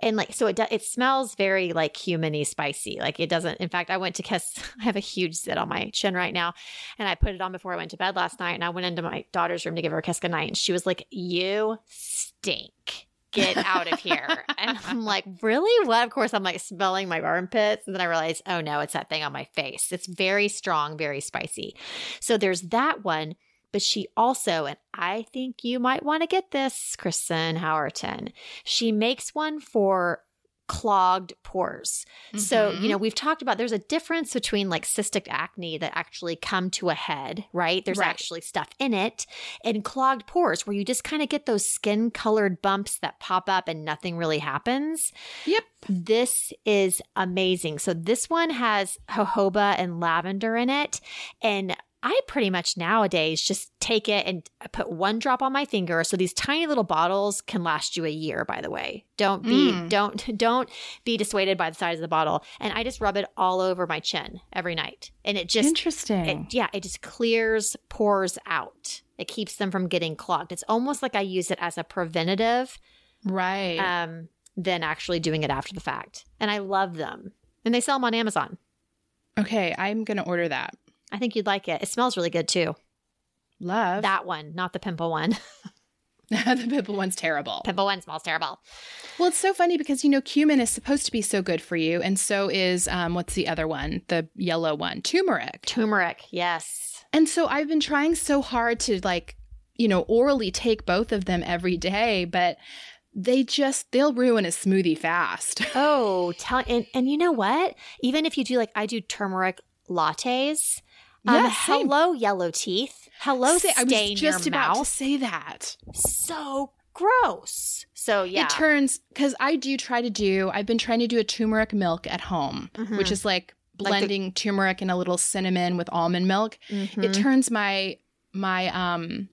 And like so, it do, it smells very like humany spicy. Like it doesn't. In fact, I went to kiss. I have a huge zit on my chin right now, and I put it on before I went to bed last night. And I went into my daughter's room to give her a kiss goodnight, and she was like, "You stink." Get out of here. and I'm like, really? What? Of course, I'm like smelling my armpits. And then I realized, oh no, it's that thing on my face. It's very strong, very spicy. So there's that one. But she also, and I think you might want to get this, Kristen Howerton, she makes one for clogged pores. So, Mhm. you know, we've talked about there's a difference between like cystic acne that actually come to a head, right? There's Right. actually stuff in it, and clogged pores where you just kind of get those skin colored bumps that pop up and nothing really happens. Yep. This is amazing. So this one has jojoba and lavender in it. And I pretty much nowadays just take it and put one drop on my finger. So these tiny little bottles can last you a year, by the way. Don't be Mm. don't don't be dissuaded by the size of the bottle. And I just rub it all over my chin every night. And it just Interesting. it, yeah, it just clears pores out. It keeps them from getting clogged. It's almost like I use it as a preventative right. um, than actually doing it after the fact. And I love them. And they sell them on Amazon. okay, I'm going to order that. I think you'd like it. It smells really good too. Love. That one, not the pimple one. the pimple one's terrible. pimple one smells terrible. Well, it's so funny because you know cumin is supposed to be so good for you, and so is um, what's the other one? The yellow one, turmeric. Turmeric, yes. And so I've been trying so hard to like, you know, orally take both of them every day, but they just they'll ruin a smoothie fast. Oh, tell and, and you know what? Even if you do like I do turmeric lattes. Um, Yeah, same. hello, yellow teeth. Hello, Say- I stain was just your about mouth. to say that. so gross. So yeah, It turns because I do try to do. I've been trying to do a turmeric milk at home, Mhm. which is like Like the- blending turmeric and a little cinnamon with almond milk. Mhm. It turns my my um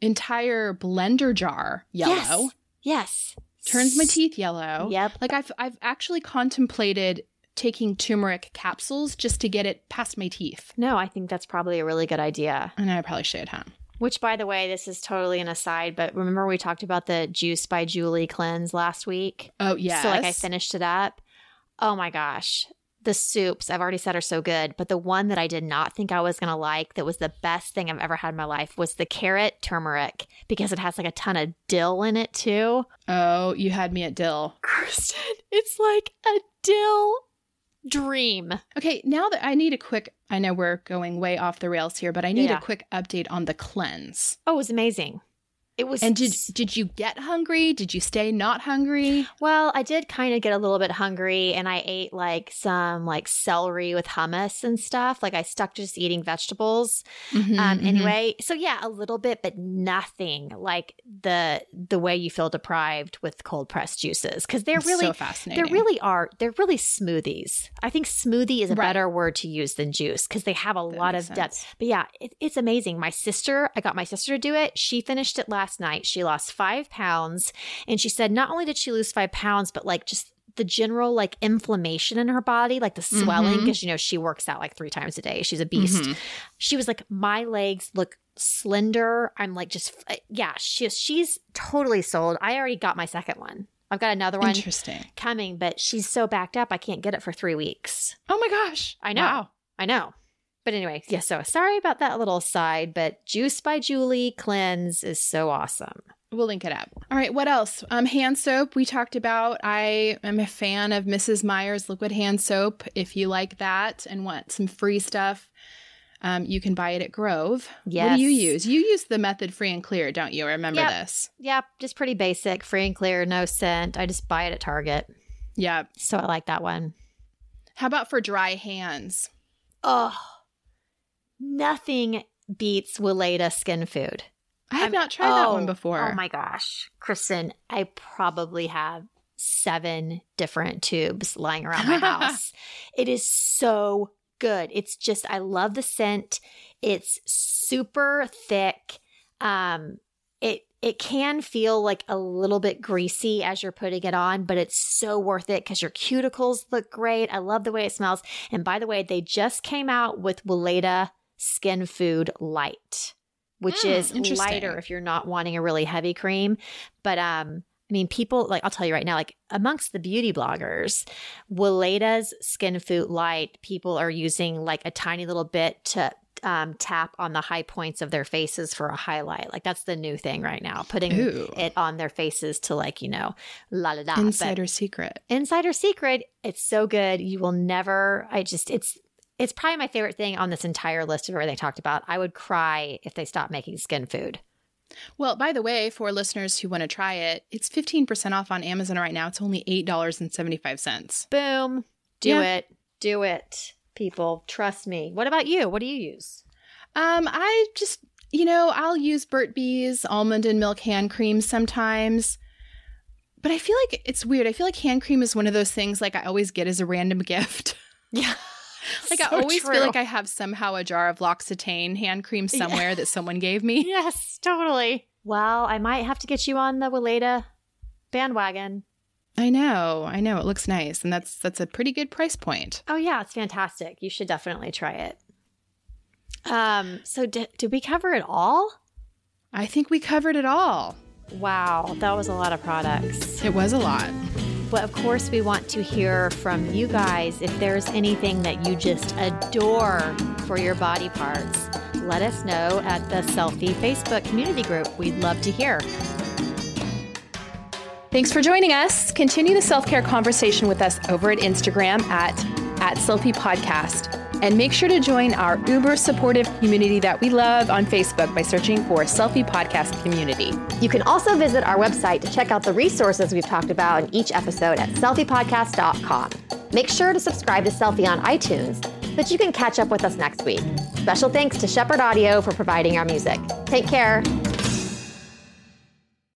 entire blender jar yellow. Yes. Turns my teeth yellow. Yep. Like I've I've actually contemplated taking turmeric capsules just to get it past my teeth. No, I think that's probably a really good idea. And I probably should, huh? Which, by the way, this is totally an aside, but remember we talked about the Juice by Julie cleanse last week? Oh yeah. So, like, I finished it up. Oh my gosh. the soups I've already said are so good, but the one that I did not think I was going to like that was the best thing I've ever had in my life was the carrot turmeric because it has like a ton of dill in it too. Oh, you had me at dill. Kristen, it's like a dill dream. Okay, now that I need a quick, I know we're going way off the rails here, but I need Yeah. a quick update on the cleanse. Oh, it was amazing. It was And did did you get hungry? Did you stay not hungry? Well, I did kind of get a little bit hungry and I ate like some like celery with hummus and stuff. Like I stuck to just eating vegetables. Mhm, Um mhm. anyway, so yeah, a little bit but nothing like the the way you feel deprived with cold pressed juices cuz they're It's really so fascinating. they really are they're really smoothies. I think smoothie is a Right. better word to use than juice cuz they have a That lot of makes depth. But yeah, it, it's amazing. My sister, I got my sister to do it. She finished it last night. She lost five pounds. And she said not only did she lose five pounds, but like just the general like inflammation in her body, like the swelling, Mhm. because you know, she works out like three times a day. She's a beast. Mhm. She was like, my legs look slender. I'm like, just, yeah, she's, she's totally sold. I already got my second one. I've got another one Interesting. coming, but she's so backed up. I can't get it for three weeks. Oh my gosh. I know. Wow. I know. But anyway, yeah, so sorry about that little side, but Juice by Julie Cleanse is so awesome. We'll link it up. All right, what else? Um, hand soap we talked about. I am a fan of Mrs. Meyer's liquid hand soap. If you like that and want some free stuff, um, you can buy it at Grove. Yes. What do you use? You use the method free and clear, don't you? Remember Yep. this? Yep, just pretty basic, free and clear, no scent. I just buy it at Target. Yeah. So I like that one. How about for dry hands? Oh, nothing beats Weleda skin food. I have I'm- not tried that one before. Oh my gosh. Kristen, I probably have seven different tubes lying around my house. it is so good. It's just I love the scent. It's super thick. Um it it can feel like a little bit greasy as you're putting it on, but it's so worth it because your cuticles look great. I love the way it smells. And by the way, they just came out with Weleda Skin Food Light, which Mm, is lighter if you're not wanting a really heavy cream. But um, I mean, people like I'll tell you right now, like amongst the beauty bloggers, Weleda's Skin Food Light, people are using like a tiny little bit to um, tap on the high points of their faces for a highlight. Like that's the new thing right now, putting Ooh. it on their faces to like you know, la la la. But- Insider secret. Insider secret. It's so good. You will never. I just. It's. It's probably my favorite thing on this entire list of everything I talked about. I would cry if they stopped making skin food. Well, by the way, for listeners who want to try it, it's 15% off on Amazon right now. It's only $8.75. Boom. Do Yeah. it. Do it. People, trust me. What about you? What do you use? Um, I just, you know, I'll use Burt Bees almond and milk hand cream sometimes. But I feel like it's weird. I feel like hand cream is one of those things like I always get as a random gift. Yeah. like I always feel like I have somehow a jar of L'Occitane hand cream Yeah. somewhere that someone gave me. Yes, totally. Well, I might have to get you on the Weleda bandwagon. I know. I know. It looks nice and that's that's a pretty good price point. Oh yeah, it's fantastic. You should definitely try it. Um, so did, did we cover it all? I think we covered it all. Wow, that was a lot of products. It was a lot. But of course, we want to hear from you guys. If there's anything that you just adore for your body parts, let us know at the Selfie Facebook community group. We'd love to hear. Thanks for joining us. Continue the self care conversation with us over at Instagram at, at Selfie Podcast. And make sure to join our uber supportive community that we love on Facebook by searching for Selfie Podcast Community. You can also visit our website to check out the resources we've talked about in each episode at selfiepodcast.com. Make sure to subscribe to Selfie on iTunes so that you can catch up with us next week. Special thanks to Shepherd Audio for providing our music. Take care.